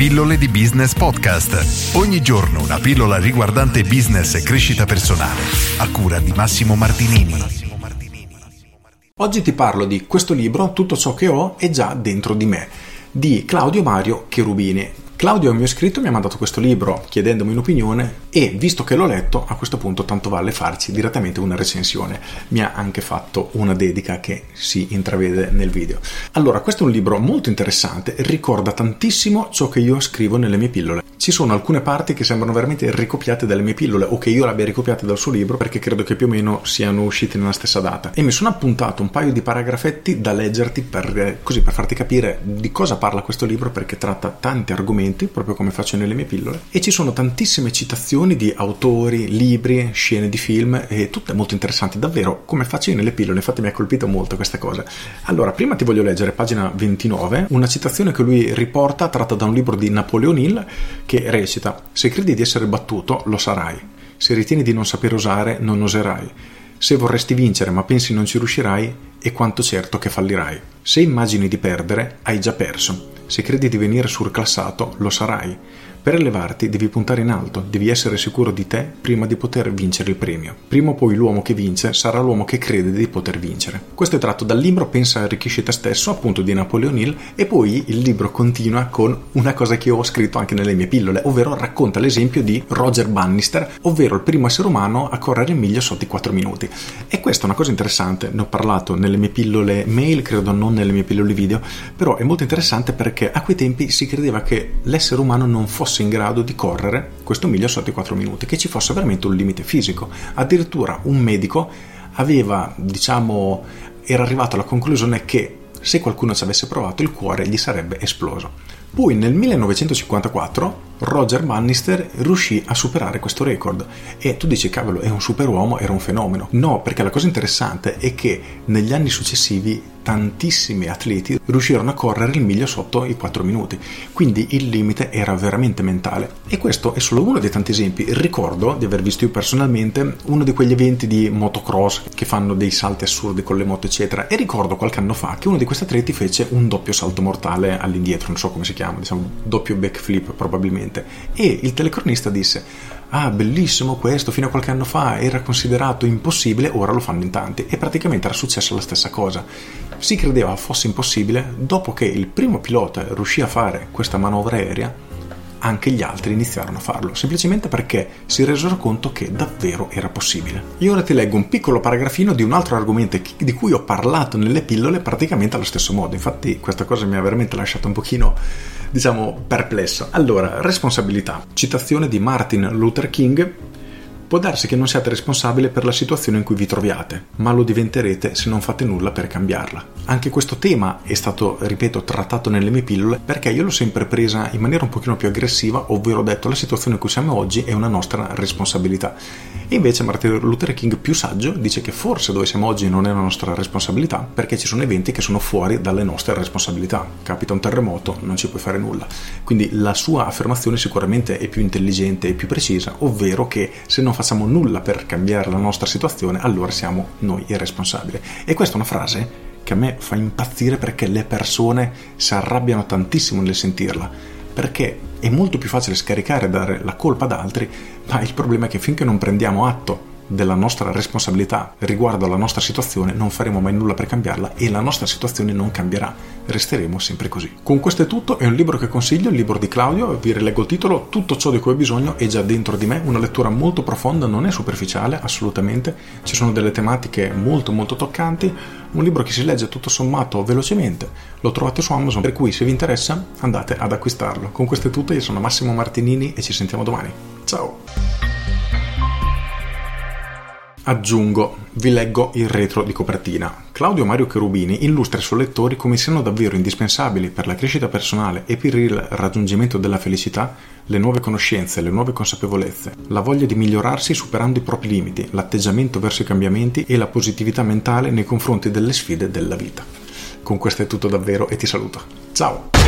Pillole di Business Podcast. Ogni giorno una pillola riguardante business e crescita personale. A cura di Massimo Martinini. Oggi ti parlo di questo libro, Tutto ciò che ho è già dentro di me, di Claudio Mario Cherubini. Claudio, il mio iscritto, mi ha mandato questo libro chiedendomi un'opinione e visto che l'ho letto, a questo punto tanto vale farci direttamente una recensione. Mi ha anche fatto una dedica che si intravede nel video. Allora, questo è un libro molto interessante, ricorda tantissimo ciò che io scrivo nelle mie pillole. Ci sono alcune parti che sembrano veramente ricopiate dalle mie pillole o che io le abbia ricopiate dal suo libro perché credo che più o meno siano usciti nella stessa data. E mi sono appuntato un paio di paragrafetti da leggerti per, così, per farti capire di cosa parla questo libro perché tratta tanti argomenti argomenti, proprio come faccio nelle mie pillole, e ci sono tantissime citazioni di autori, libri, scene di film, e tutte molto interessanti, davvero, come faccio io nelle pillole, infatti mi ha colpito molto questa cosa. Allora, prima ti voglio leggere, pagina 29, una citazione che lui riporta tratta da un libro di Napoleon Hill che recita: Se credi di essere battuto, lo sarai. Se ritieni di non saper usare, non oserai. Se vorresti vincere ma pensi non ci riuscirai, è quanto certo che fallirai. Se immagini di perdere, hai già perso. Se credi di venire surclassato, lo sarai. Per elevarti devi puntare in alto, devi essere sicuro di te prima di poter vincere il premio. Prima o poi l'uomo che vince sarà l'uomo che crede di poter vincere. Questo è tratto dal libro Pensa arricchisci te stesso, appunto di Napoleon Hill, e poi il libro continua con una cosa che io ho scritto anche nelle mie pillole, ovvero racconta l'esempio di Roger Bannister, ovvero il primo essere umano a correre in miglio sotto i 4 minuti. E questa è una cosa interessante, ne ho parlato nelle mie pillole mail, credo non nelle mie pillole video, però è molto interessante perché a quei tempi si credeva che l'essere umano non fosse fosse in grado di correre questo miglio sotto i 4 minuti, che ci fosse veramente un limite fisico. Addirittura un medico aveva, diciamo, era arrivato alla conclusione che se qualcuno ci avesse provato il cuore gli sarebbe esploso. Poi nel 1954 Roger Bannister riuscì a superare questo record e tu dici cavolo è un superuomo, era un fenomeno. No, perché la cosa interessante è che negli anni successivi tantissimi atleti riuscirono a correre il miglio sotto i 4 minuti, quindi il limite era veramente mentale. E questo è solo uno dei tanti esempi. Ricordo di aver visto io personalmente uno di quegli eventi di motocross che fanno dei salti assurdi con le moto, eccetera. E ricordo qualche anno fa che uno di questi atleti fece un doppio salto mortale all'indietro, non so come si chiama, diciamo doppio backflip probabilmente. E il telecronista disse ah bellissimo questo, fino a qualche anno fa era considerato impossibile, ora lo fanno in tanti e praticamente era successa la stessa cosa. Si credeva fosse impossibile dopo che il primo pilota riuscì a fare questa manovra aerea anche gli altri iniziarono a farlo, semplicemente perché si resero conto che davvero era possibile. Io ora ti leggo un piccolo paragrafino di un altro argomento di cui ho parlato nelle pillole praticamente allo stesso modo, infatti questa cosa mi ha veramente lasciato un pochino diciamo perplesso. Allora, responsabilità. Citazione di Martin Luther King Può darsi che non siate responsabile per la situazione in cui vi troviate, ma lo diventerete se non fate nulla per cambiarla. Anche questo tema è stato, ripeto, trattato nelle mie pillole perché io l'ho sempre presa in maniera un pochino più aggressiva, ovvero ho detto la situazione in cui siamo oggi è una nostra responsabilità. E invece Martin Luther King, più saggio, dice che forse dove siamo oggi non è una nostra responsabilità perché ci sono eventi che sono fuori dalle nostre responsabilità. Capita un terremoto, non ci puoi fare nulla. Quindi la sua affermazione sicuramente è più intelligente e più precisa, ovvero che se non facciamo nulla per cambiare la nostra situazione, allora siamo noi i responsabili. E questa è una frase che a me fa impazzire perché le persone si arrabbiano tantissimo nel sentirla, perché è molto più facile scaricare e dare la colpa ad altri, ma il problema è che finché non prendiamo atto della nostra responsabilità riguardo alla nostra situazione, non faremo mai nulla per cambiarla e la nostra situazione non cambierà, resteremo sempre così. Con questo è tutto, è un libro che consiglio, il libro di Claudio, vi rileggo il titolo, tutto ciò di cui ho bisogno è già dentro di me, una lettura molto profonda, non è superficiale assolutamente, ci sono delle tematiche molto molto toccanti, un libro che si legge tutto sommato velocemente, lo trovate su Amazon, per cui se vi interessa andate ad acquistarlo. Con questo è tutto, io sono Massimo Martinini e ci sentiamo domani. Ciao! Aggiungo, vi leggo il retro di copertina. Claudio Mario Cherubini illustra ai suoi lettori come siano davvero indispensabili per la crescita personale e per il raggiungimento della felicità le nuove conoscenze, le nuove consapevolezze, la voglia di migliorarsi superando i propri limiti, l'atteggiamento verso i cambiamenti e la positività mentale nei confronti delle sfide della vita. Con questo è tutto davvero e ti saluto. Ciao!